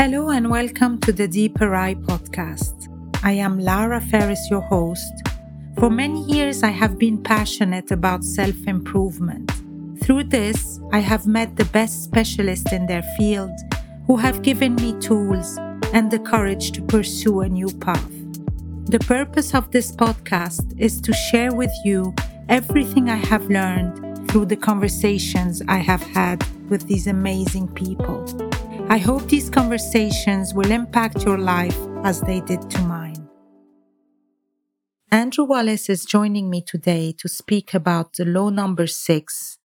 Hello and welcome to the Deeper I podcast. I am Lara Ferris, your host. For many years, I have been passionate about self improvement. Through this, I have met the best specialists in their field who have given me tools and the courage to pursue a new path. The purpose of this podcast is to share with you everything I have learned through the conversations I have had with these amazing people. I hope these conversations will impact your life as they did to mine. Andrew Wallas is joining me today to speak about the law number six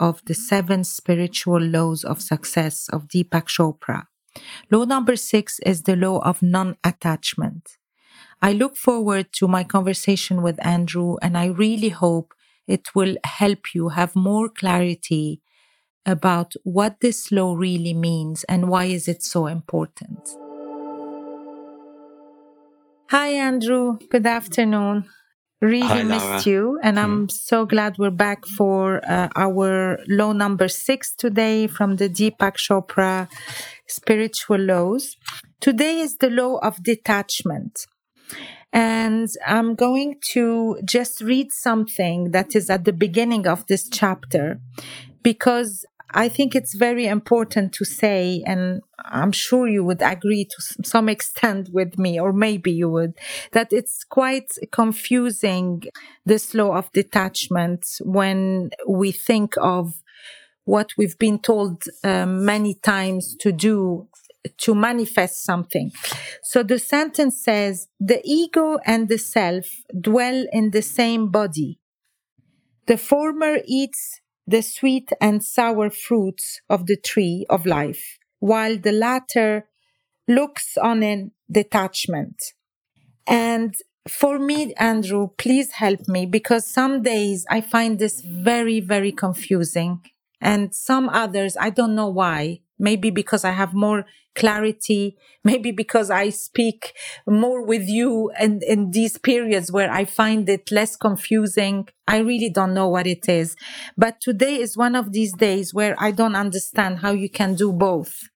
of the seven spiritual laws of success of Deepak Chopra. Law number six is the law of non attachment. I look forward to my conversation with Andrew, and I really hope it will help you have more clarity about what this law really means and why is it so important. Hi Andrew, good afternoon. Really Hi, missed you and I'm so glad we're back for uh, our law number 6 today from the Deepak Chopra spiritual laws. Today is the law of detachment. And I'm going to just read something that is at the beginning of this chapter because I think it's very important to say, and I'm sure you would agree to some extent with me, or maybe you would, that it's quite confusing, this law of detachment, when we think of what we've been told um, many times to do to manifest something. So the sentence says, the ego and the self dwell in the same body. The former eats the sweet and sour fruits of the tree of life, while the latter looks on in detachment. And for me, Andrew, please help me because some days I find this very, very confusing. And some others, I don't know why. Maybe because I have more clarity, maybe because I speak more with you and in these periods where I find it less confusing. I really don't know what it is. But today is one of these days where I don't understand how you can do both.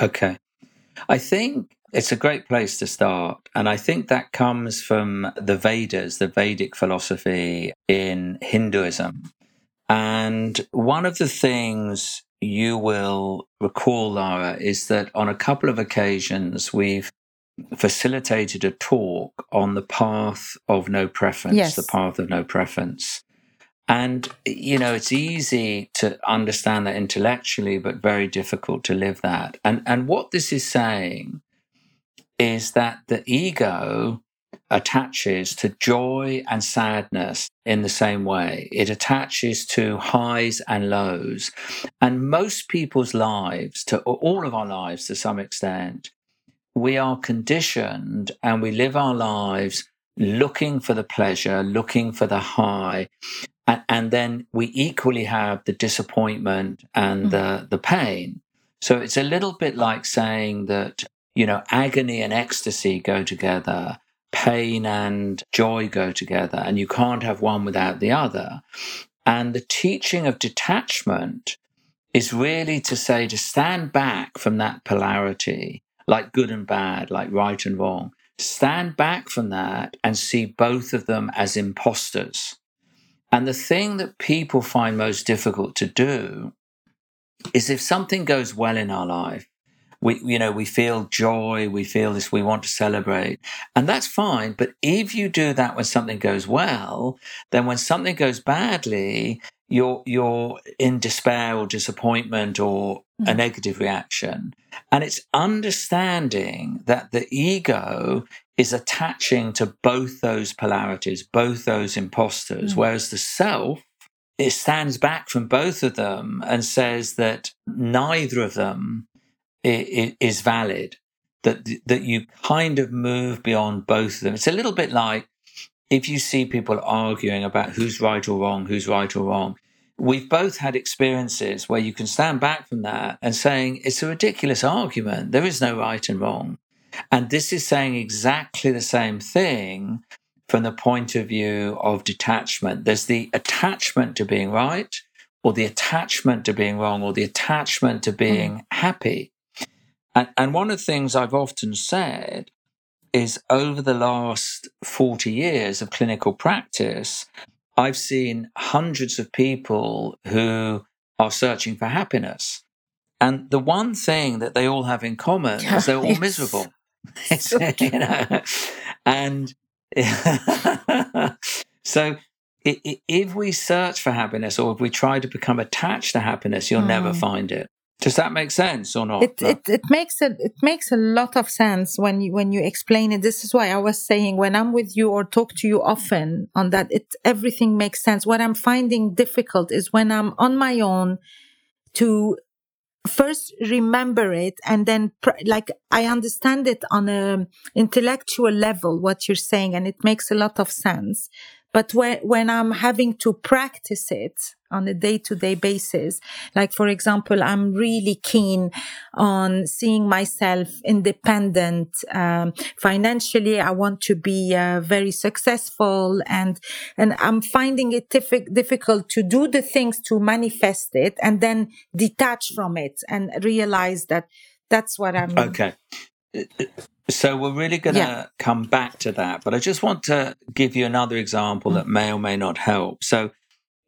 Okay. I think it's a great place to start. And I think that comes from the Vedas, the Vedic philosophy in Hinduism. And one of the things you will recall, Lara, is that on a couple of occasions we've facilitated a talk on the path of no preference, Yes. the path of no preference. And, you know, it's easy to understand that intellectually, but very difficult to live that. And, and what this is saying is that the ego attaches to joy and sadness in the same way. It attaches to highs and lows. And most people's lives, to all of our lives to some extent, we are conditioned and we live our lives looking for the pleasure, looking for the high. And, and then we equally have the disappointment and hmm. the, the pain. So it's a little bit like saying that, you know, agony and ecstasy go together, pain and joy go together, and you can't have one without the other. And the teaching of detachment is really to say to stand back from that polarity, like good and bad, like right and wrong. Stand back from that and see both of them as imposters. And the thing that people find most difficult to do is if something goes well in our life, we, you know, we feel joy, we feel this, we want to celebrate, and that's fine. But if you do that when something goes well, then when something goes badly, you're you're in despair or disappointment or a Mhm. negative reaction. And it's understanding that the ego is attaching to both those polarities, both those imposters, Mm. whereas the self it stands back from both of them and says that neither of them is valid. That that you kind of move beyond both of them. It's a little bit like if you see people arguing about who's right or wrong, who's right or wrong. We've both had experiences where you can stand back from that and saying it's a ridiculous argument. There is no right and wrong. And this is saying exactly the same thing from the point of view of detachment. There's the attachment to being right, or the attachment to being wrong, or the attachment to hmm. being happy. And, and one of the things I've often said is over the last 40 years of clinical practice, I've seen hundreds of people who are searching for happiness. And the one thing that they all have in common is they're all miserable. So you know? And so if we search for happiness or if we try to become attached to happiness, you'll never Mm. find it. Does that make sense or not? it, it it makes a it makes a lot of sense when you when you explain it. This is why i was saying when i'm with you or talk to you often on that it everything makes sense. What i'm finding difficult is when i'm on my own to first remember it and then pr- like i understand it on a intellectual level what you're saying and it makes a lot of sense. But when when i'm having to practice it on a day-to-day basis like for example i'm really keen on seeing myself independent um, financially i want to be uh, very successful and and i'm finding it diffi- difficult to do the things to manifest it and then detach from it and realize that that's what i'm Okay. So we're really going to Yeah. come back to that, but I just want to give you another example that may or may not help. So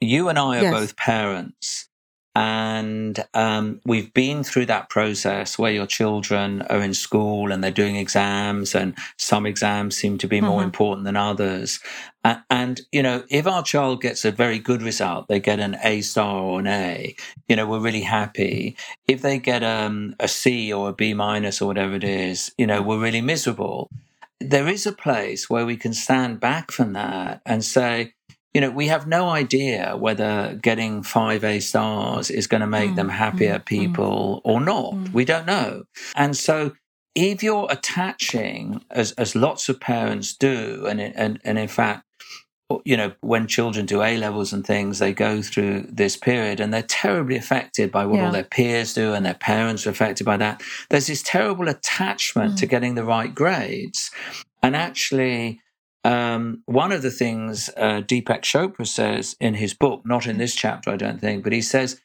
you and I are Yes. both parents, and um, we've been through that process where your children are in school and they're doing exams, and some exams seem to be more Mhm. important than others. A- And, you know, if our child gets a very good result, they get an A star or an A, you know, we're really happy. If they get um, a C or a B minus or whatever it is, you know, we're really miserable. There is a place where we can stand back from that and say, you know, we have no idea whether getting five A stars is going to make Mm, them happier mm, mm, people or not. mm. We don't know. And so if you're attaching, as, as lots of parents do, and, and, and in fact, you know, when children do A levels and things, they go through this period and they're terribly affected by what all their peers do and their parents are affected by that. There's this terrible attachment to getting the right grades. And actually, um, one of the things uh, Deepak Chopra says in his book, not in this chapter, I don't think, but he says,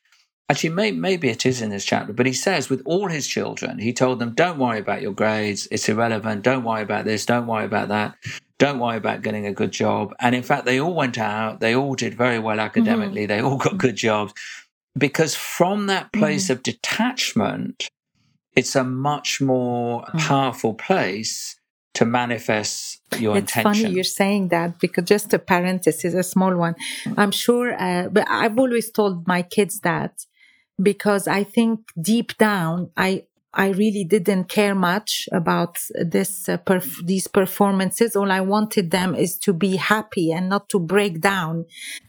actually, may, maybe it is in this chapter, but he says with all his children, he told them, don't worry about your grades. It's irrelevant. Don't worry about this. Don't worry about that. Don't worry about getting a good job. And in fact, they all went out. They all did very well academically. They all got good jobs because from that place of detachment, it's a much more Mm. powerful place to manifest your it's intention. funny you're saying that because just a parenthesis, a small one. I'm sure, uh, but I've always told my kids that because I think deep down, I I really didn't care much about this uh, perf- these performances. All I wanted them is to be happy and not to break down.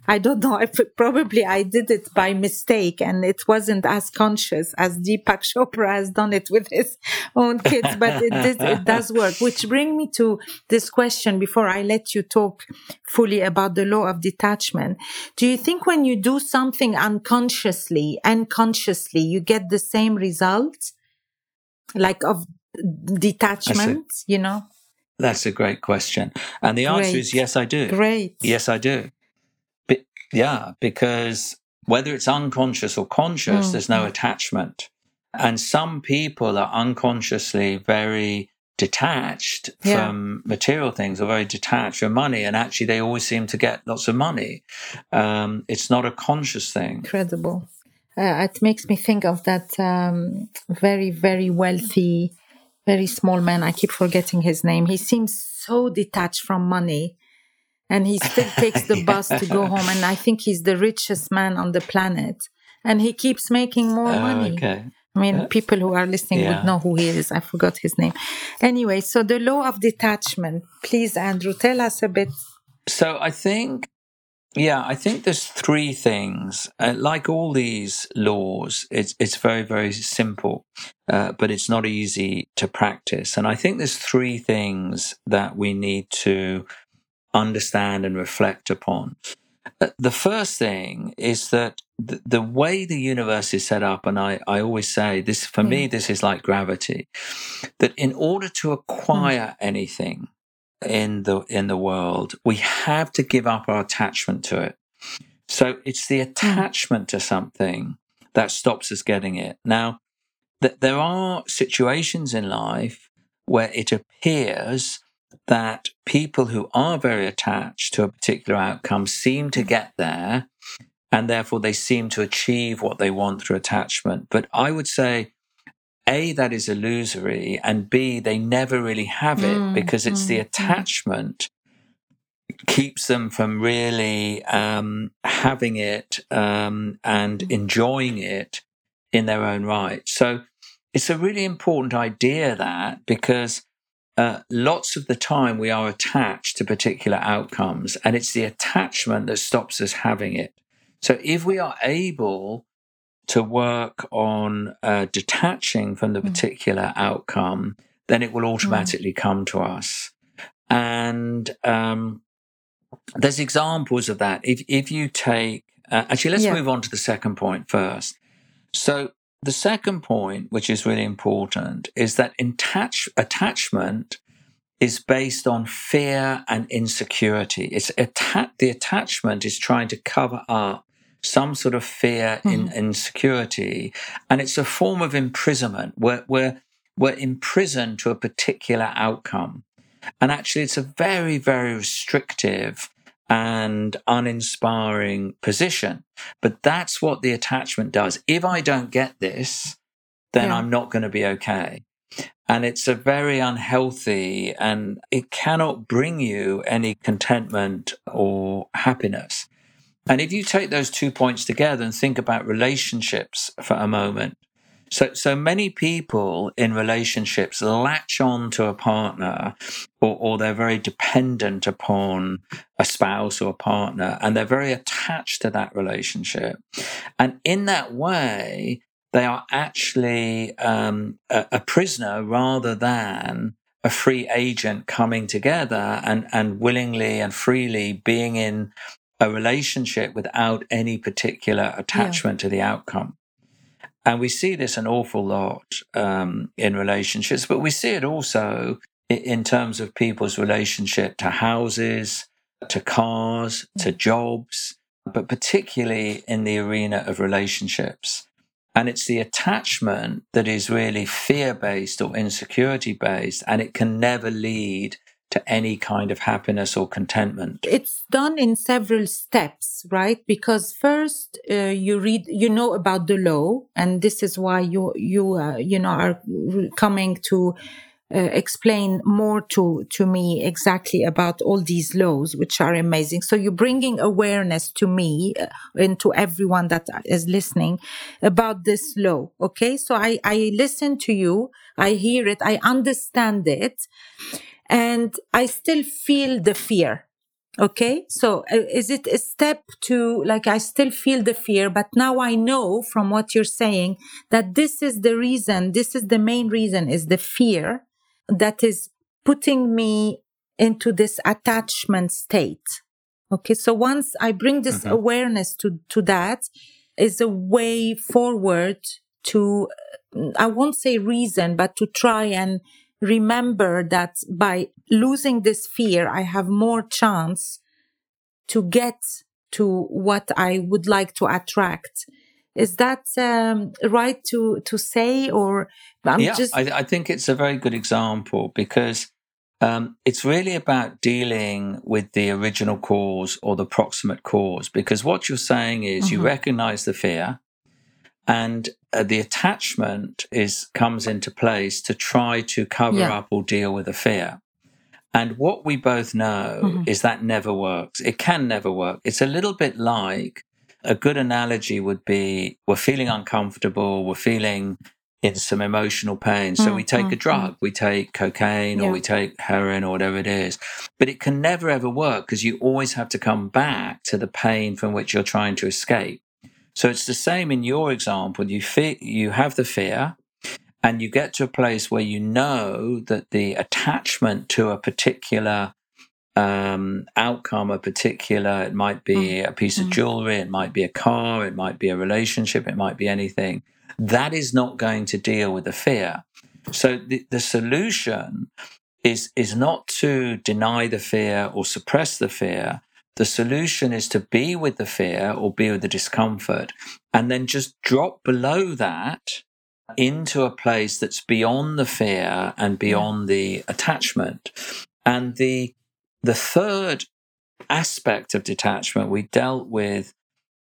I don't know. I probably I did it by mistake, and it wasn't as conscious as Deepak Chopra has done it with his own kids. But it, did, it does work. Which bring me to this question before I let you talk fully about the law of detachment. Do you think when you do something unconsciously and consciously, you get the same results? Like of detachment, you know? That's a great question. And the answer is yes, I do. Great. Yes, I do. Be- yeah, because whether it's unconscious or conscious, Mm, there's no mm. attachment. And some people are unconsciously very detached Yeah. from material things or very detached from money. And actually, they always seem to get lots of money. Um, it's not a conscious thing. Incredible. Uh, it makes me think of that um, very, very wealthy, very small man. I keep forgetting his name. He seems so detached from money. And he still takes the bus to go home. And I think he's the richest man on the planet. And he keeps making more Oh, money. okay. I mean, Uh, people who are listening yeah. would know who he is. I forgot his name. Anyway, so the law of detachment. Please, Andrew, tell us a bit. So I think, yeah, I think there's three things. Uh, like all these laws, it's it's very very simple, uh, but it's not easy to practice. And I think there's three things that we need to understand and reflect upon. Uh, The first thing is that the, the way the universe is set up, and I, I always say this for me, this is like gravity, that in order to acquire anything in the in the world, we have to give up our attachment to it. So it's the attachment to something that stops us getting it. Now, that there are situations in life where it appears that people who are very attached to a particular outcome seem to get there and therefore they seem to achieve what they want through attachment. But I would say, A, that is illusory, and B, they never really have it mm, because it's mm, the mm. attachment keeps them from really um, having it um, and mm. enjoying it in their own right. So it's a really important idea that because uh, lots of the time we are attached to particular outcomes, and it's the attachment that stops us having it. So if we are able to work on uh, detaching from the mm. particular outcome, then it will mm. automatically mm. come to us. And um, there's examples of that. If if you take uh, actually, let's yeah. move on to the second point first. So the second point, which is really important, is that attach, attachment is based on fear and insecurity. It's atta- the attachment is trying to cover up some sort of fear mm-hmm. in insecurity, and it's a form of imprisonment. We're, we're, we're imprisoned to a particular outcome. And actually, it's a very, very restrictive and uninspiring position. But that's what the attachment does. If I don't get this, then yeah. I'm not going to be okay. And it's a very unhealthy and it cannot bring you any contentment or happiness. And if you take those two points together and think about relationships for a moment, so, so many people in relationships latch on to a partner or, or they're very dependent upon a spouse or a partner and they're very attached to that relationship. And in that way, they are actually um, a, a prisoner rather than a free agent coming together and, and willingly and freely being in a relationship without any particular attachment yeah. to the outcome. And we see this an awful lot um, in relationships, but we see it also in terms of people's relationship to houses, to cars, to jobs, but particularly in the arena of relationships. And it's the attachment that is really fear based or insecurity based, and it can never lead to any kind of happiness or contentment? It's done in several steps, right? Because first uh, you read, you know about the law, and this is why you you uh, you know are coming to. Uh, explain more to to me exactly about all these laws which are amazing so you're bringing awareness to me uh, and to everyone that is listening about this law okay so i i listen to you i hear it i understand it and I still feel the fear. Okay. So uh, is it a step to like, I still feel the fear, but now I know from what you're saying that this is the reason, this is the main reason is the fear that is putting me into this attachment state. Okay. So once I bring this mm-hmm. awareness to, to that is a way forward to, I won't say reason, but to try and remember that by losing this fear, I have more chance to get to what I would like to attract. Is that um, right to to say, or I'm yeah, just... I, I, think it's a very good example because um, it's really about dealing with the original cause or the proximate cause. Because what you're saying is mm-hmm. you recognize the fear, and uh, the attachment is comes into place to try to cover yeah. up or deal with a fear. And what we both know mm-hmm. is that never works. It can never work. It's a little bit like a good analogy would be we're feeling uncomfortable, we're feeling in some emotional pain. So mm-hmm. we take a mm, drug, mm. we take cocaine yeah. or we take heroin or whatever it is. But it can never ever work because you always have to come back to the pain from which you're trying to escape. So it's the same in your example. You fe- you have the fear, and you get to a place where you know that the attachment to a particular um, outcome, a particular, it might be mm. a piece of mm. jewelry, it might be a car, it might be a relationship, it might be anything. That is not going to deal with the fear. So the, the solution is is not to deny the fear or suppress the fear, the solution is to be with the fear or be with the discomfort and then just drop below that into a place that's beyond the fear and beyond the attachment. And the the third aspect of detachment we dealt with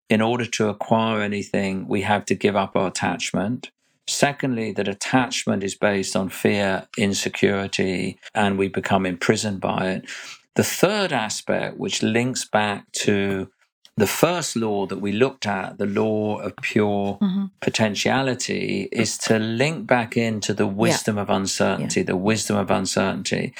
in order to acquire anything, we have to give up our attachment. Secondly, that attachment is based on fear, insecurity, and we become imprisoned by it. The third aspect, which links back to the first law that we looked at, the law of pure mm-hmm. potentiality, is to link back into the wisdom yeah. of uncertainty, yeah. the wisdom of uncertainty.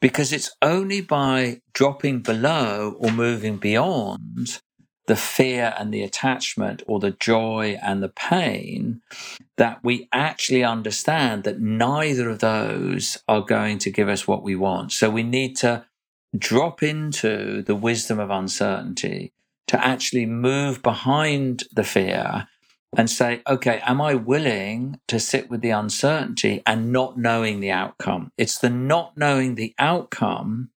Because it's only by dropping below or moving beyond the fear and the attachment or the joy and the pain that we actually understand that neither of those are going to give us what we want. So we need to drop into the wisdom of uncertainty to actually move behind the fear and say, okay, am I willing to sit with the uncertainty and not knowing the outcome? It's the not knowing the outcome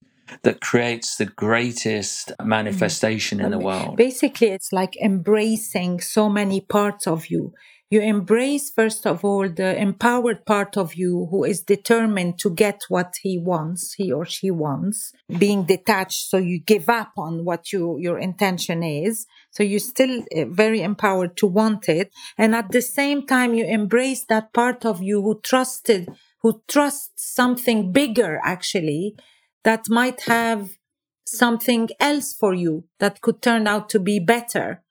that creates the greatest mm-hmm. manifestation mm. in the world. Basically, it's like embracing so many parts of you. You embrace, first of all, the empowered part of you who is determined to get what he wants, he or she wants, being detached. So you give up on what you, your intention is. So you're still eh, very empowered to want it. And at the same time, you embrace that part of you who trusted, who trusts something bigger, actually, that might have something else for you that could turn out to be better.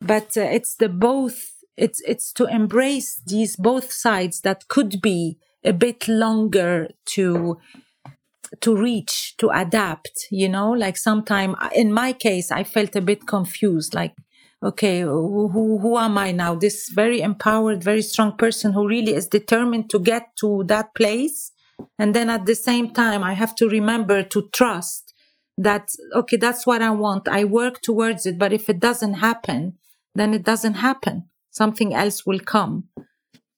But uh, it's the both, it's, it's to embrace these both sides that could be a bit longer to, to reach, to adapt, you know, like sometime in my case, I felt a bit confused, like, okay, who, who am I now? This very empowered, very strong person who really is determined to get to that place and then at the same time, I have to remember to trust that, okay, that's what I want. I work towards it. But if it doesn't happen, then it doesn't happen. Something else will come.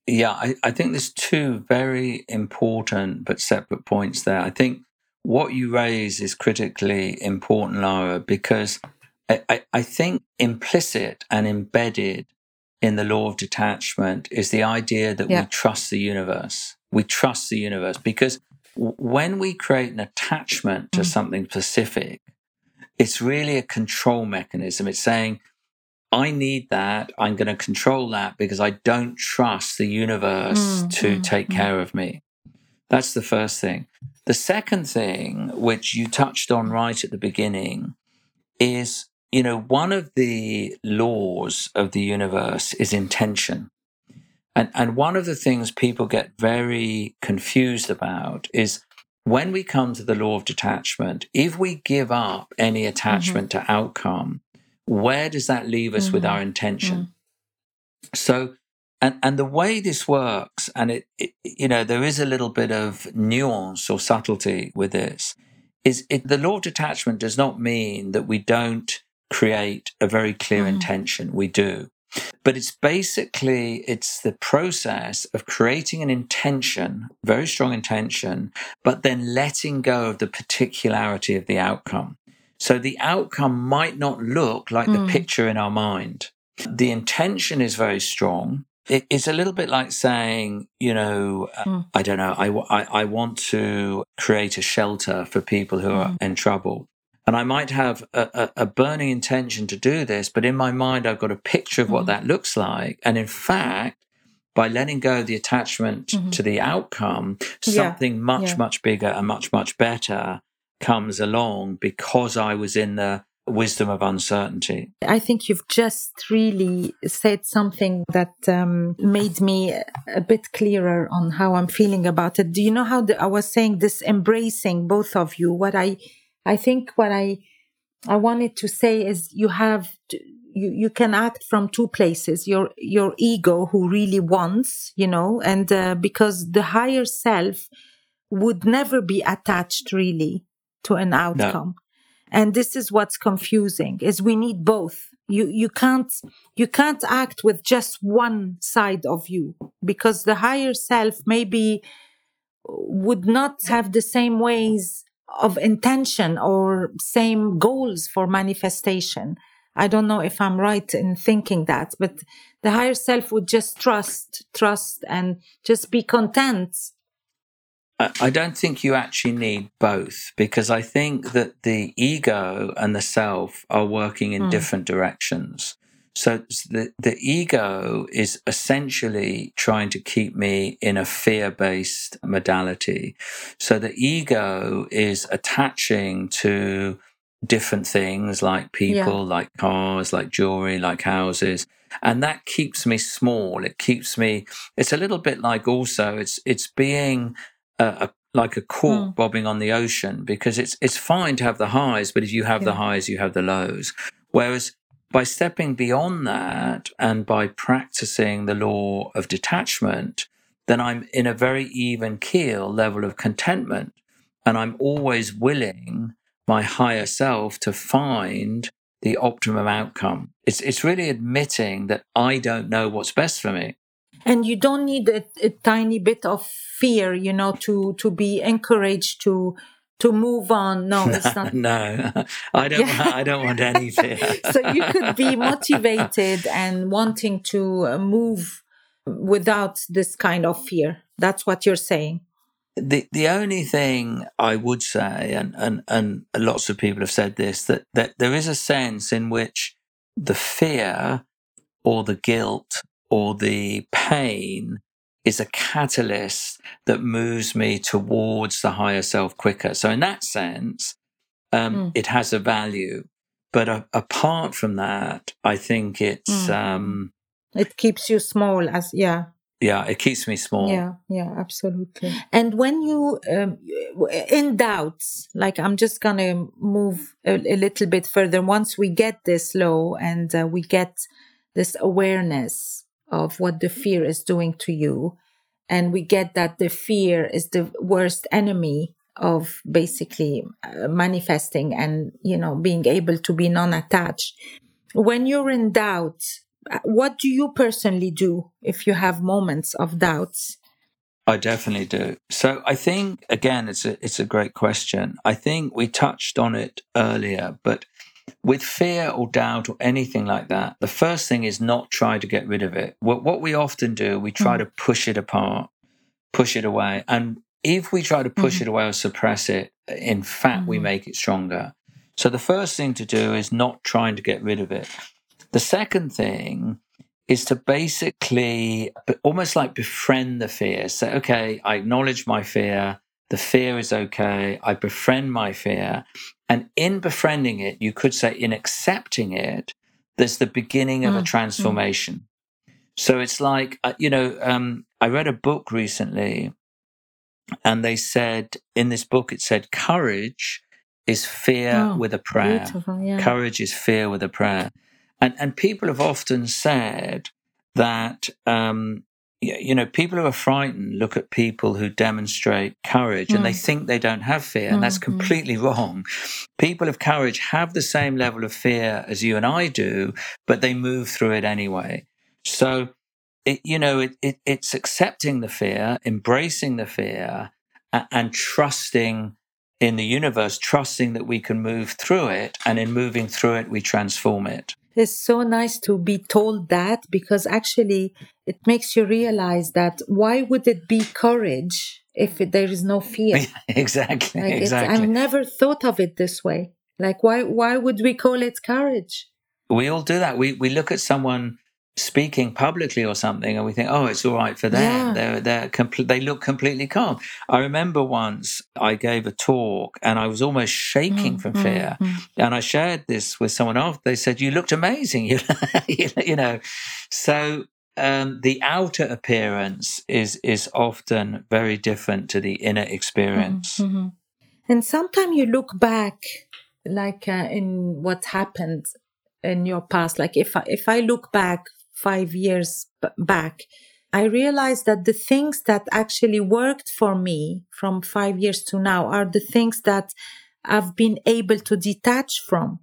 Yeah, I, I think there's two very important but separate points there. I think what you raise is critically important, Lara, because I, I, I think implicit and embedded in the law of detachment is the idea that yeah. we trust the universe we trust the universe because when we create an attachment to mm. something specific, it's really a control mechanism. It's saying, I need that. I'm going to control that because I don't trust the universe mm, to mm, take mm. care of me. That's the first thing. The second thing, which you touched on right at the beginning, is, you know, one of the laws of the universe is intention. And, and one of the things people get very confused about is when we come to the law of detachment, if we give up any attachment mm-hmm. to outcome, where does that leave us mm-hmm. with our intention? Mm-hmm. So, and, and the way this works, and it, it, you know, there is a little bit of nuance or subtlety with this, is it, the law of detachment does not mean that we don't create a very clear mm. intention. We do. But it's basically it's the process of creating an intention, very strong intention, but then letting go of the particularity of the outcome. So the outcome might not look like mm. the hmm. picture in our mind. The intention is very strong. it's a little bit like saying, you know, mm. I don't know, I, I, I, want to create a shelter for people who are hmm. in trouble. And I might have a, a, a, burning intention to do this, but in my mind, I've got a picture of what mm-hmm. that looks like. And in fact, by letting go of the attachment mm-hmm. to the outcome, something yeah. much, yeah. much bigger and much, much better comes along because I was in the wisdom of uncertainty. I think you've just really said something that um, made me a bit clearer on how I'm feeling about it. Do you know how the, I was saying this embracing both of you? What I I think what I I wanted to say is you have to, you you can act from two places. Your your ego who really wants, you know, and uh, because the higher self would never be attached really to an outcome. No. And this is what's confusing is we need both. You you can't you can't act with just one side of you because the higher self maybe would not have the same ways of intention or same goals for manifestation I don't know if I'm right in thinking that, but the higher self would just trust, trust and just be content. I don't think you actually need both because I think that the ego and the self are working in mm. different directions. So the, the ego is essentially trying to keep me in a fear based modality. So the ego is attaching to different things like people, yeah. like cars, like jewelry, like houses. And that keeps me small. It keeps me, it's a little bit like also, it's, it's being a, a like a cork mm. bobbing on the ocean because it's, it's fine to have the highs, but if you have yeah. the highs, you have the lows. Whereas by stepping beyond that and by practicing the law of detachment, then I'm in a very even keel level of contentment. And I'm always willing my higher self to find the optimum outcome. It's, it's really admitting that I don't know what's best for me. And you don't need a, a tiny bit of fear, you know, to, to be encouraged to, to move on. No, it's not. no, I don't. Yeah. I don't want any fear. so you could be motivated and wanting to uh, move without this kind of fear. That's what you're saying the the only thing I would say, and, and and lots of people have said this, that that there is a sense in which the fear or the guilt or the pain is a catalyst that moves me towards the higher self quicker. So in that sense, um, mm. it has a value. But uh, apart from that, I think it's mm. um, it keeps you small as yeah yeah it keeps me small yeah yeah absolutely and when you um, in doubts like i'm just gonna move a, a, little bit further once we get this low and uh, we get this awareness of what the fear is doing to you and we get that the fear is the worst enemy of basically uh, manifesting and you know being able to be non-attached when you're in doubt what do you personally do if you have moments of doubts? I definitely do. So I think again, it's a it's a great question. I think we touched on it earlier, but with fear or doubt or anything like that, the first thing is not try to get rid of it. What, what we often do, we try mm. to push it apart, push it away, and if we try to push mm. it away or suppress it, in fact, mm. we mm-hmm. make it stronger. So the first thing to do is not trying to get rid of it. The second thing is to basically almost like befriend the fear. Say, okay, I acknowledge my fear. The fear is okay. I befriend my fear. And in befriending it, you could say in accepting it, there's the beginning of mm. a transformation. Mm. So it's like, uh, you know, um, I read a book recently and they said in this book, it said, courage is fear oh, with a prayer. Yeah. Courage is fear with a prayer. And, and people have often said that, um, you know, people who are frightened look at people who demonstrate courage mm. and they mm. think they don't have fear. And that's mm-hmm. completely wrong. People of courage have the same level of fear as you and I do, but they move through it anyway. So, it, you know, it, it, it's accepting the fear, embracing the fear, and, and trusting in the universe, trusting that we can move through it. And in moving through it, we transform it. It's so nice to be told that because actually it makes you realize that why would it be courage if it, there is no fear? exactly. Like exactly. I've never thought of it this way. Like why why would we call it courage? We all do that. We we look at someone speaking publicly or something and we think oh it's all right for them yeah. they're they're compl- they look completely calm i remember once i gave a talk and i was almost shaking mm, from mm, fear mm. and i shared this with someone else they said you looked amazing you know so um, the outer appearance is is often very different to the inner experience mm-hmm. and sometimes you look back like uh, in what happened in your past like if I, if i look back five years b- back, I realized that the things that actually worked for me from five years to now are the things that I've been able to detach from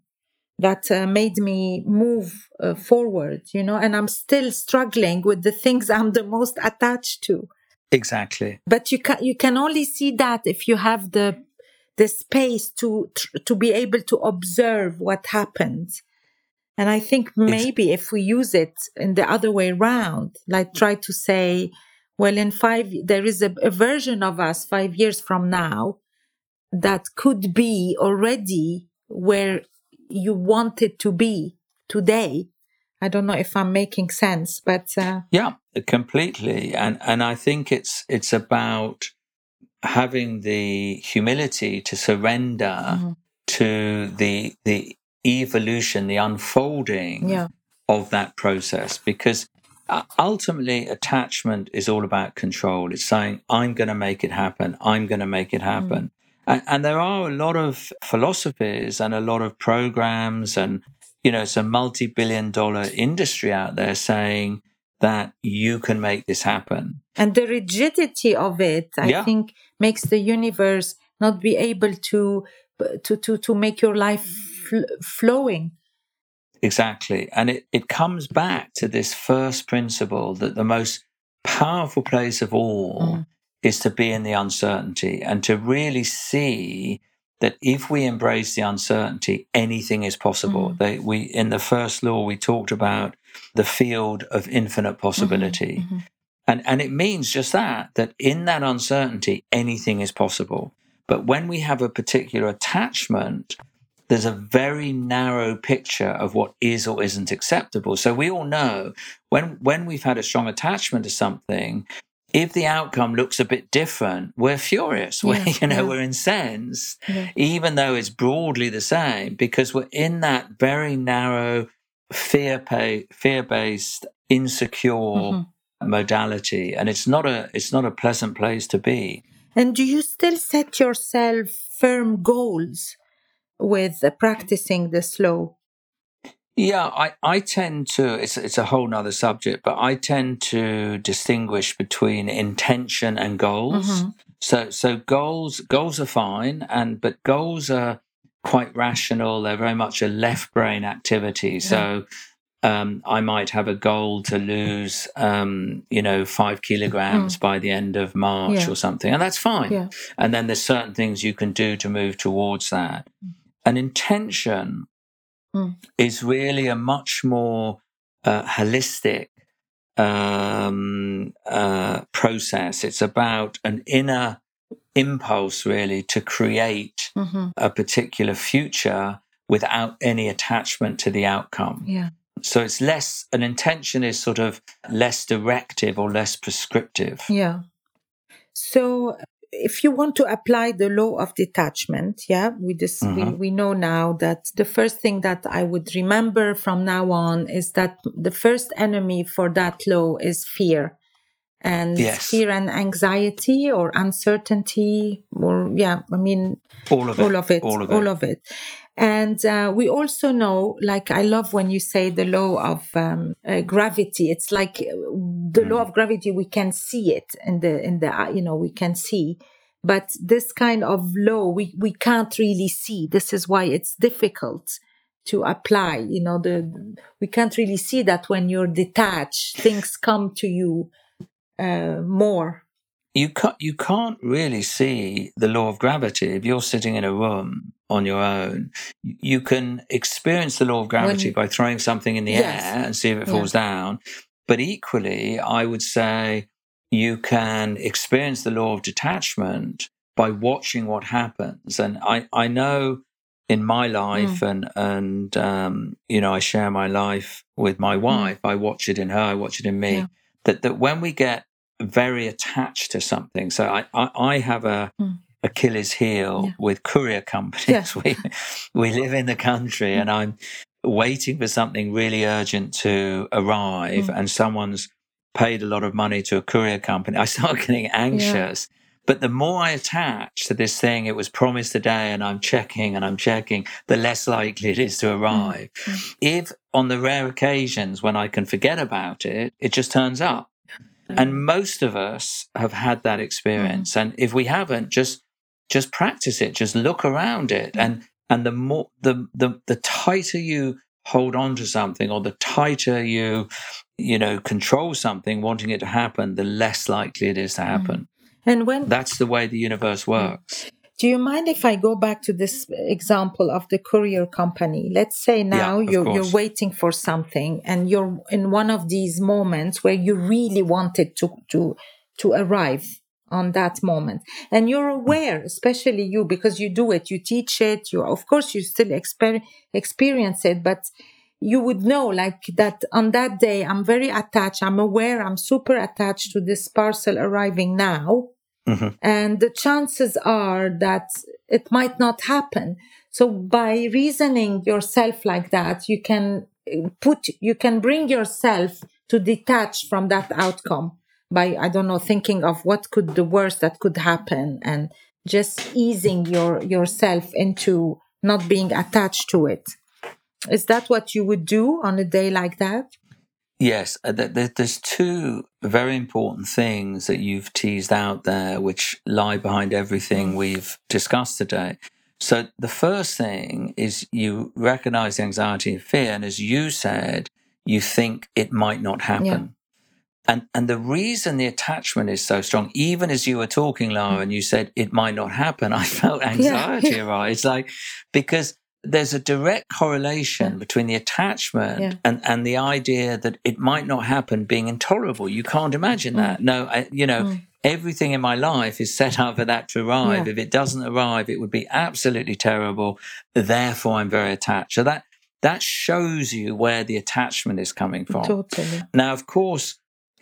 that uh, made me move uh, forward, you know, and I'm still struggling with the things I'm the most attached to. Exactly. But you can you can only see that if you have the the space to to be able to observe what happened And I think maybe if we use it in the other way around, like try to say, well, in five, there is a, a version of us five years from now that could be already where you want it to be today. I don't know if I'm making sense, but uh... yeah, completely. And and I think it's it's about having the humility to surrender mm-hmm. to the the evolution, the unfolding yeah. of that process, because uh, ultimately attachment is all about control. It's saying I'm going to make it happen. I'm going to make it happen. Mm. And, and there are a lot of philosophies and a lot of programs and you know it's a multi-billion dollar industry out there saying that you can make this happen and the rigidity of it i yeah. think makes the universe not be able to to to, to make your life fl- flowing exactly and it, it comes back to this first principle that the most powerful place of all mm. is to be in the uncertainty and to really see that if we embrace the uncertainty, anything is possible. Mm. They, we in the first law we talked about the field of infinite possibility. Mm-hmm, mm-hmm. And, and it means just that, that in that uncertainty, anything is possible. But when we have a particular attachment, there's a very narrow picture of what is or isn't acceptable. So we all know when, when we've had a strong attachment to something, if the outcome looks a bit different, we're furious. Yeah, we're, you know, yeah. we're incensed, yeah. even though it's broadly the same, because we're in that very narrow fear pay, fear based, insecure mm-hmm modality and it's not a it's not a pleasant place to be and do you still set yourself firm goals with practicing the slow yeah i i tend to it's it's a whole nother subject but i tend to distinguish between intention and goals mm-hmm. so so goals goals are fine and but goals are quite rational they're very much a left brain activity yeah. so um, I might have a goal to lose, um, you know, five kilograms mm. by the end of March yeah. or something, and that's fine. Yeah. And then there's certain things you can do to move towards that. Mm. An intention mm. is really a much more uh, holistic um, uh, process. It's about an inner impulse, really, to create mm-hmm. a particular future without any attachment to the outcome. Yeah. So it's less, an intention is sort of less directive or less prescriptive. Yeah. So if you want to apply the law of detachment, yeah, we just mm-hmm. we, we know now that the first thing that I would remember from now on is that the first enemy for that law is fear. And yes. fear and anxiety or uncertainty or yeah, I mean all of it. All of it. All of it. All of it. And uh, we also know, like, I love when you say the law of um, uh, gravity. It's like uh, the law of gravity. We can see it in the in the you know we can see, but this kind of law we we can't really see. This is why it's difficult to apply. You know, the we can't really see that when you're detached, things come to you uh, more you can't you can't really see the law of gravity if you're sitting in a room on your own. You can experience the law of gravity when, by throwing something in the yes. air and see if it falls yeah. down. But equally, I would say you can experience the law of detachment by watching what happens. And I, I know in my life mm. and and um, you know I share my life with my mm. wife. Mm. I watch it in her. I watch it in me. Yeah. That that when we get very attached to something. So I, I, I have a mm. Achilles heel yeah. with courier companies. We we live in the country mm. and I'm waiting for something really urgent to arrive mm. and someone's paid a lot of money to a courier company. I start getting anxious. Yeah. But the more I attach to this thing, it was promised today and I'm checking and I'm checking, the less likely it is to mm. arrive. Mm. If on the rare occasions when I can forget about it, it just turns up. And mm. most of us have had that experience. Mm. And if we haven't, just just practice it. Just look around it. Mm. And and the more the the the tighter you hold on to something or the tighter you you know control something wanting it to happen the less likely it is to happen and when that's the way the universe works Do you mind if I go back to this example of the courier company? Let's say now Yeah, you're, you're waiting for something and you're in one of these moments where you really wanted to, to, to arrive on that moment. And you're aware, especially you, because you do it, you teach it, you, of course, you still exper- experience it, but you would know like that on that day, I'm very attached. I'm aware. I'm super attached to this parcel arriving now Mhm. and the chances are that it might not happen. So by reasoning yourself like that you can uh, put you can bring yourself to detach from that outcome by i don't know thinking of what could the worst that could happen and just easing your yourself into not being attached to it. Is that what you would do on a day like that Yes, uh, th- th- there's two very important things that you've teased out there, which lie behind everything we've discussed today. So the first thing is you recognize the anxiety and fear, and as you said, you think it might not happen. And and the reason the attachment is so strong, even as you were talking, Lara, and you said it might not happen, I felt anxiety arise. It's like because there's a direct correlation Yeah. between the attachment Yeah. and, and the idea that it might not happen being intolerable. You can't imagine Mm. that. No, I, you know, Mm. everything in my life is set up for that to arrive. Yeah. If it doesn't arrive, it would be absolutely terrible. Therefore, I'm very attached. So that that shows you where the attachment is coming from. totally Now, of course,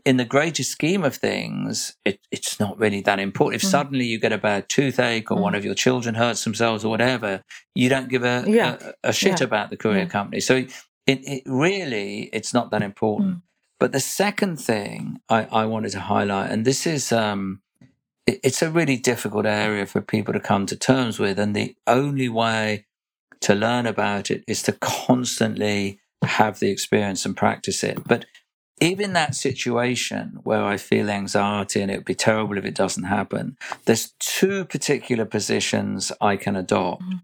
in the greater scheme of things, it, it's not really that important. If Mm. suddenly you get a bad toothache or Mm. one of your children hurts themselves or whatever, you don't give a, Yeah. a, a shit Yeah. about the courier Yeah. company. So it, it really, it's not that important. Mm. But the second thing I, I wanted to highlight, and this is, um, it, it's a really difficult area for people to come to terms with. And the only way to learn about it is to constantly have the experience and practice it. But even that situation where I feel anxiety and it would be terrible if it doesn't happen, there's two particular positions I can adopt. Mhm.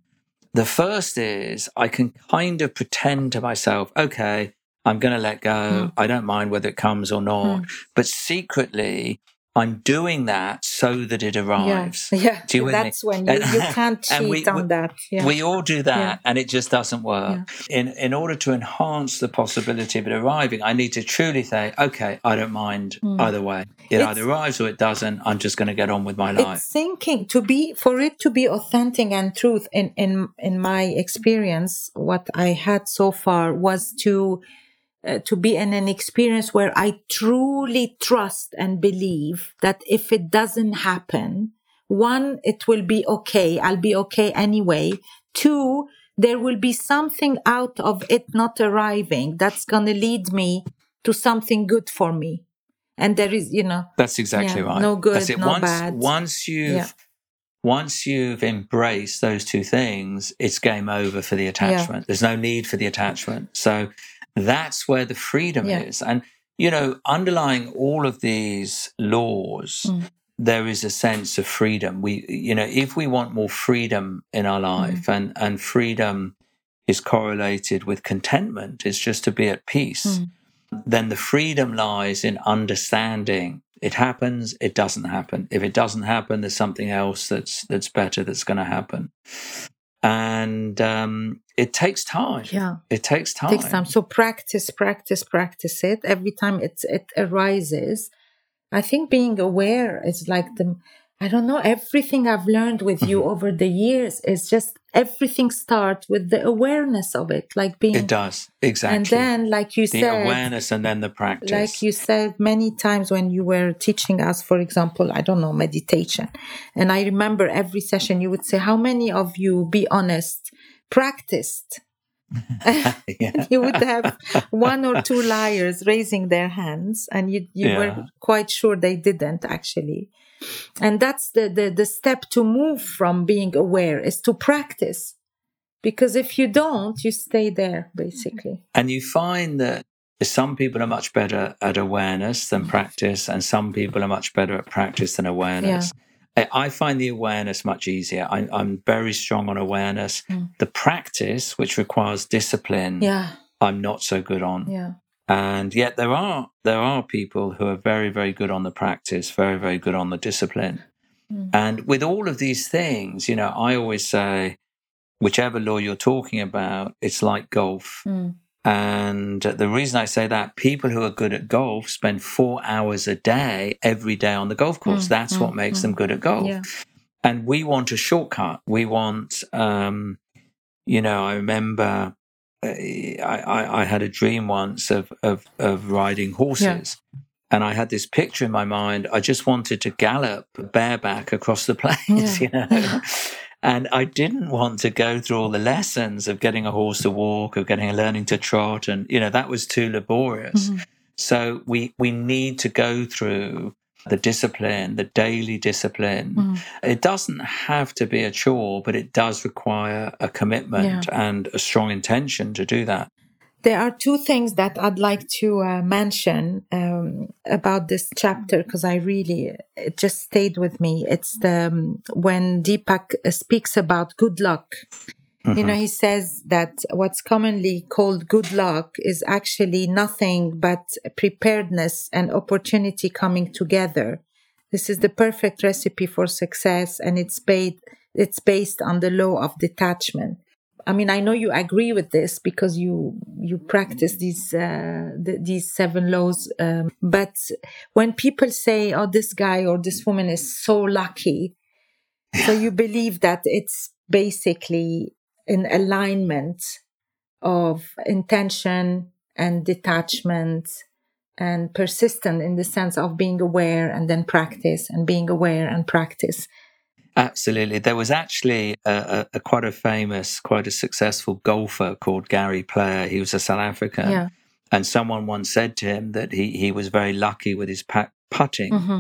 The first is I can kind of pretend to myself, okay, I'm going to let go. Mm. I don't mind whether it comes or not. But secretly, I'm doing that so that it arrives. Yeah, yeah. Do you me? That's when you, you can't cheat we- on we- that. Yeah. We all do that, Yeah. and it just doesn't work. In in order to enhance the possibility of it arriving, I need to truly say, okay, I don't mind Mm. either way. It It's- either arrives or it doesn't. I'm just going to get on with my life. it's thinking to be for it to be authentic and truth in in in my experience what i had so far was to uh, to be in an experience where i truly trust and believe that if it doesn't happen one it will be okay i'll be okay anyway two there will be something out of it not arriving that's going to lead me to something good for me and there is you know That's exactly Yeah, right. no good, That's it. no once bad. once you've Yeah. once you've embraced those two things, it's game over for the attachment. There's no need for the attachment. So that's where the freedom Yeah. is. And you know, underlying all of these laws, Mm. there is a sense of freedom. We you know, if we want more freedom in our Mm. life and and freedom is correlated with contentment, it's just to be at peace Mm. then the freedom lies in understanding it happens it doesn't happen if it doesn't happen there's something else that's that's better that's going to happen and um, it takes time yeah it takes time takes time. So practice, practice, practice it. Every time it it arises, I think being aware is like the I don't know everything I've learned with you Mm-hmm. over the years is just everything starts with the awareness of it, like being it does exactly and then like you said the said. awareness and then the practice Like you said many times when you were teaching us, for example, I don't know, meditation. And I remember every session you would say, How many of you, be honest, practiced? yeah. you would have one or two liars raising their hands and you, you Yeah. were quite sure they didn't actually and that's the, the the step to move from being aware is to practice because if you don't you stay there basically and you find that some people are much better at awareness than practice and some people are much better at practice than awareness I I find the awareness much easier. I, I'm very strong on awareness. Mm. The practice, which requires discipline, yeah I'm not so good on. yeah And yet there are there are people who are very very good on the practice, very very good on the discipline. Mm. And with all of these things, you know, I always say, whichever law you're talking about, it's like golf. Mm. And the reason I say that, people who are good at golf spend four hours a day every day on the golf course. Mm, That's mm, what makes mm. them good at golf. Yeah. And we want a shortcut. We want, um, you know, I remember uh, I, I, I, had a dream once of, of, of riding horses. Yeah. And I had this picture in my mind. I just wanted to gallop bareback across the plains, yeah. you know. And I didn't want to go through all the lessons of getting a horse to walk, of getting a learning to trot, and you know that was too laborious. Mm-hmm. So we we need to go through the discipline, the daily discipline. Mm-hmm. It doesn't have to be a chore, but it does require a commitment yeah. and a strong intention to do that. There are two things that I'd like to uh, mention um, about this chapter because I really it just stayed with me. It's the um, when Deepak speaks about good luck. Mm-hmm. You know, mm-hmm. he says that what's commonly called good luck is actually nothing but preparedness and opportunity coming together. This is the perfect recipe for success, and it's based it's based on the law of detachment. I mean, I know you agree with this because you you practice these uh, the, these seven laws. Um, but when people say, "Oh, this guy or this woman is so lucky," so you believe that it's basically an alignment of intention and detachment and persistent in the sense of being aware and then practice and being aware and practice. Absolutely. There was actually a, a, a, quite a famous, quite a successful golfer called Gary Player. He was a South African. Yeah. And someone once said to him that he, he was very lucky with his pat- putting mm-hmm.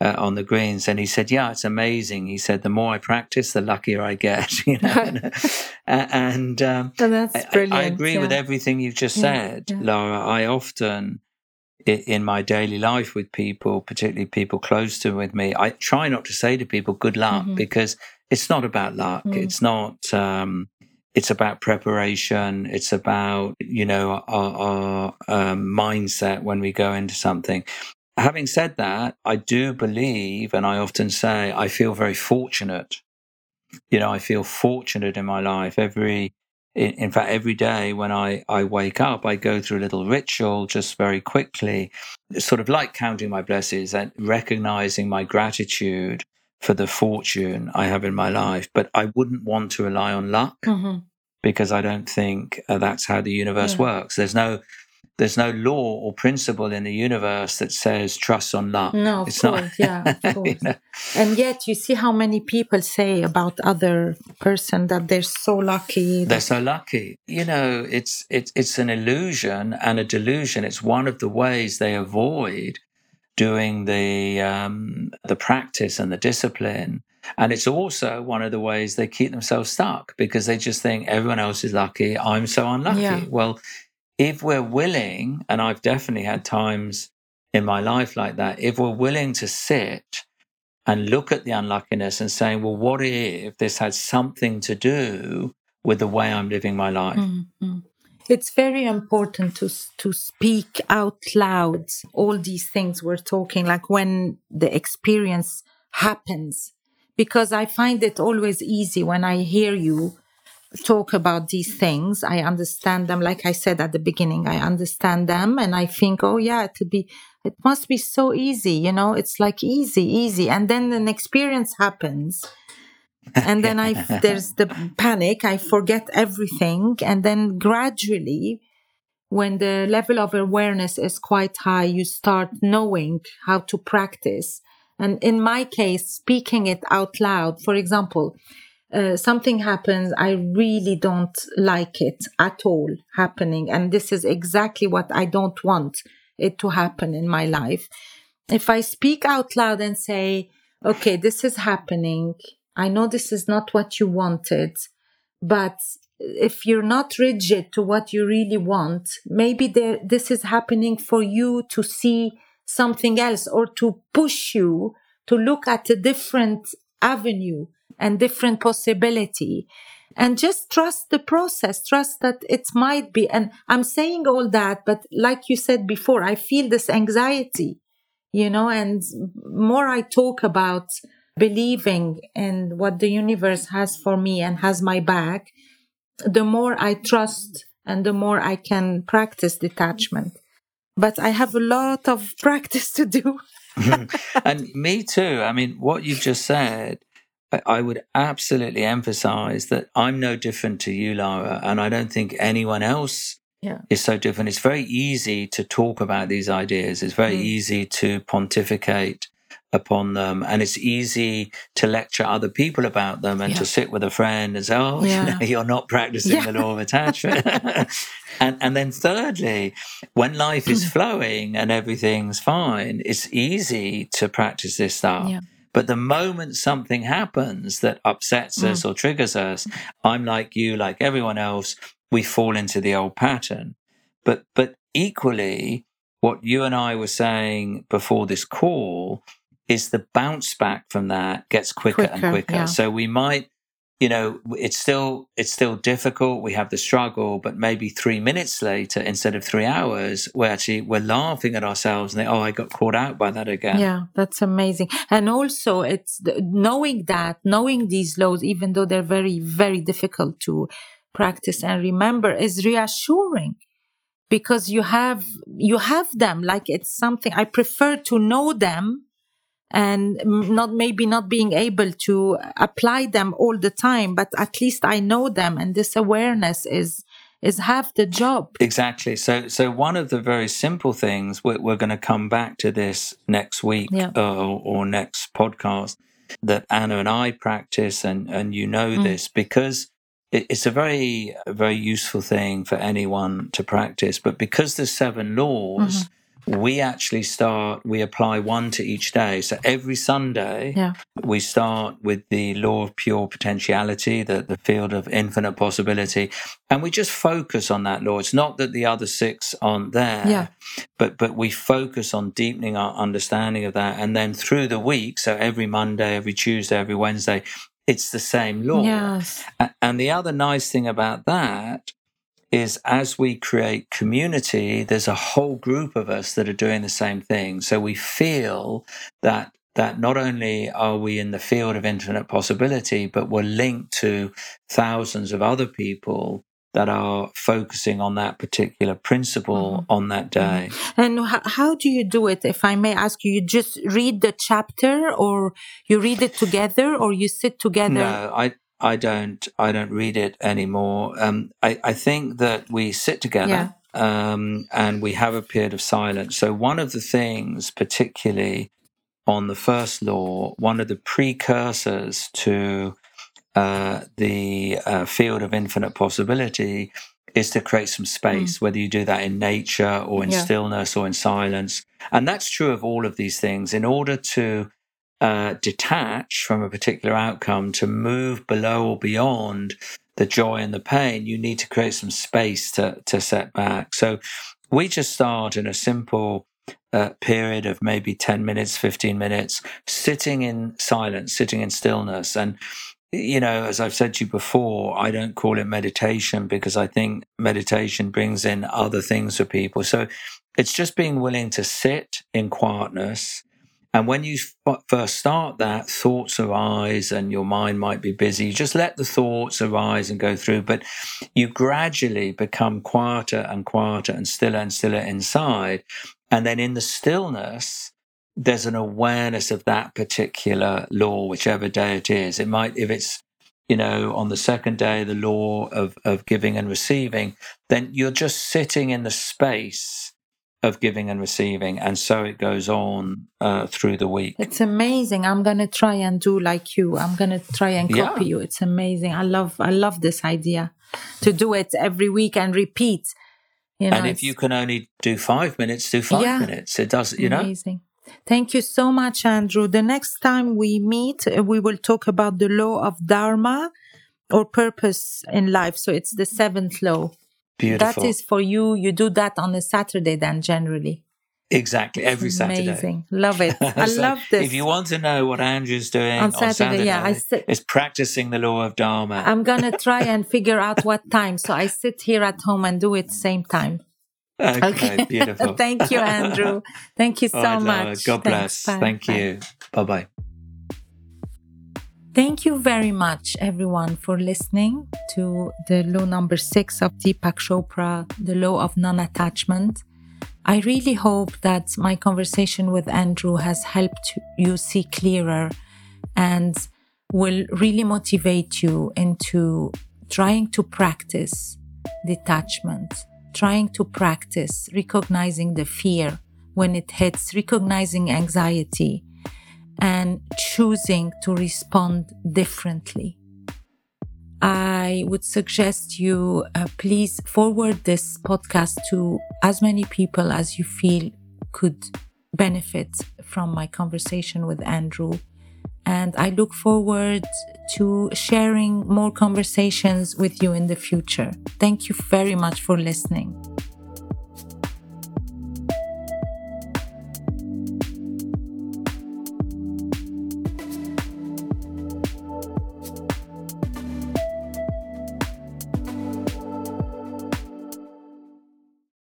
uh, on the greens. And he said, Yeah, it's amazing. He said, The more I practice, the luckier I get. You know? and, um, and that's brilliant. I, I agree yeah. with everything you've just yeah, said, Lara. I often in my daily life with people, particularly people close to with me, I try not to say to people "good luck" mm-hmm. because it's not about luck. Mm. It's not. Um, it's about preparation. It's about you know our, our um, mindset when we go into something. Having said that, I do believe, and I often say, I feel very fortunate. You know, I feel fortunate in my life. Every in, in fact, every day when I, I wake up, I go through a little ritual just very quickly, sort of like counting my blessings and recognizing my gratitude for the fortune I have in my life. But I wouldn't want to rely on luck mm-hmm. because I don't think uh, that's how the universe yeah. works. There's no there's no law or principle in the universe that says trust on luck. No, of it's course, not. yeah, of course. you know? And yet, you see how many people say about other person that they're so lucky. They're so lucky. You know, it's it's it's an illusion and a delusion. It's one of the ways they avoid doing the um, the practice and the discipline. And it's also one of the ways they keep themselves stuck because they just think everyone else is lucky. I'm so unlucky. Yeah. Well, if we're willing, and I've definitely had times in my life like that, if we're willing to sit and look at the unluckiness and saying, well, what if this had something to do with the way I'm living my life? Mm-hmm. It's very important to to speak out loud all these things we're talking, like when the experience happens, because I find it always easy when I hear you talk about these things. I understand them. Like I said at the beginning, I understand them and I think, oh yeah, it could be, it must be so easy. You know, it's like easy, easy. And then an experience happens. And then I, there's the panic. I forget everything. And then gradually, when the level of awareness is quite high, you start knowing how to practice. And in my case, speaking it out loud, for example, uh, something happens, I really don't like it at all happening. And this is exactly what I don't want it to happen in my life. If I speak out loud and say, okay, this is happening. I know this is not what you wanted, but if you're not rigid to what you really want, maybe there, this is happening for you to see something else or to push you to look at a different avenue and different possibility and just trust the process trust that it might be and i'm saying all that but like you said before i feel this anxiety you know and more i talk about believing in what the universe has for me and has my back, the more I trust and the more I can practice detachment. But I have a lot of practice to do. and me too. I mean, what you've just said, I would absolutely emphasize that I'm no different to you, Lara, and I don't think anyone else yeah. is so different. It's very easy to talk about these ideas. It's very mm. easy to pontificate upon them and it's easy to lecture other people about them and yeah. to sit with a friend and say oh yeah. you are not practicing yeah. the law of attachment and and then thirdly when life is flowing and everything's fine it's easy to practice this stuff but the moment something happens that upsets mm. us or triggers us i'm like you like everyone else we fall into the old pattern but but equally what you and I were saying before this call is the bounce back from that gets quicker, quicker and quicker. Yeah. So we might, you know, it's still it's still difficult. We have the struggle, but maybe three minutes later, instead of three hours, we're actually we're laughing at ourselves and they, oh, I got caught out by that again. Yeah, that's amazing. And also, it's knowing that, knowing these laws, even though they're very very difficult to practice and remember, is reassuring because you have you have them like it's something i prefer to know them and not maybe not being able to apply them all the time but at least i know them and this awareness is is half the job exactly so so one of the very simple things we're, we're going to come back to this next week yeah. or, or, next podcast that anna and i practice and and you know mm. this because it's a very very useful thing for anyone to practice but because there's seven laws mm-hmm we actually start, we apply one to each day. So every Sunday, yeah. we start with the law of pure potentiality, the, the field of infinite possibility. And we just focus on that law. It's not that the other six aren't there, yeah. but, but we focus on deepening our understanding of that. And then through the week, so every Monday, every Tuesday, every Wednesday, it's the same law. Yes. And the other nice thing about that is as we create community, there's a whole group of us that are doing the same thing. So we feel that that not only are we in the field of infinite possibility, but we're linked to thousands of other people that are focusing on that particular principle mm-hmm. on that day. Mm-hmm. And how, how do you do it? If I may ask you, you just read the chapter or you read it together or you sit together? No, I, I don't I don't read it anymore. Um, I, I think that we sit together yeah. um, and we have a period of silence. So one of the things, particularly on the first law, one of the precursors to uh, the uh, field of infinite possibility is to create some space, mm. whether you do that in nature or in yeah. stillness or in silence. And that's true of all of these things. In order to uh, detach from a particular outcome to move below or beyond the joy and the pain, you need to create some space to, to set back. So we just start in a simple uh, period of maybe 10 minutes, 15 minutes, sitting in silence, sitting in stillness. And, you know, as I've said to you before, I don't call it meditation because I think meditation brings in other things for people. So it's just being willing to sit in quietness and when you first start that, thoughts arise and your mind might be busy. You just let the thoughts arise and go through, but you gradually become quieter and quieter and stiller and stiller inside. And then in the stillness, there's an awareness of that particular law, whichever day it is. It might, if it's, you know, on the second day, the law of, of giving and receiving, then you're just sitting in the space of giving and receiving. And so it goes on uh, through the week. It's amazing. I'm going to try and do like you. I'm going to try and copy yeah. you. It's amazing. I love, I love this idea to do it every week and repeat. You know, and if you can only do five minutes, do five yeah, minutes. It does, you know. Amazing. Thank you so much, Andrew. The next time we meet, uh, we will talk about the law of Dharma or purpose in life. So it's the seventh law. Beautiful. That is for you. You do that on a Saturday then generally. Exactly, every Saturday. Amazing. Love it. I so love this. If you want to know what Andrew's doing on Saturday, on Saturday yeah, I sit, is practicing the law of Dharma. I'm going to try and figure out what time. So I sit here at home and do it same time. Okay, okay. beautiful. Thank you, Andrew. Thank you so right, much. God bless. Thank bye. you. Bye bye. Thank you very much, everyone, for listening to the law number six of Deepak Chopra, the law of non attachment. I really hope that my conversation with Andrew has helped you see clearer and will really motivate you into trying to practice detachment, trying to practice recognizing the fear when it hits, recognizing anxiety, and choosing to respond differently. I would suggest you uh, please forward this podcast to as many people as you feel could benefit from my conversation with Andrew. And I look forward to sharing more conversations with you in the future. Thank you very much for listening.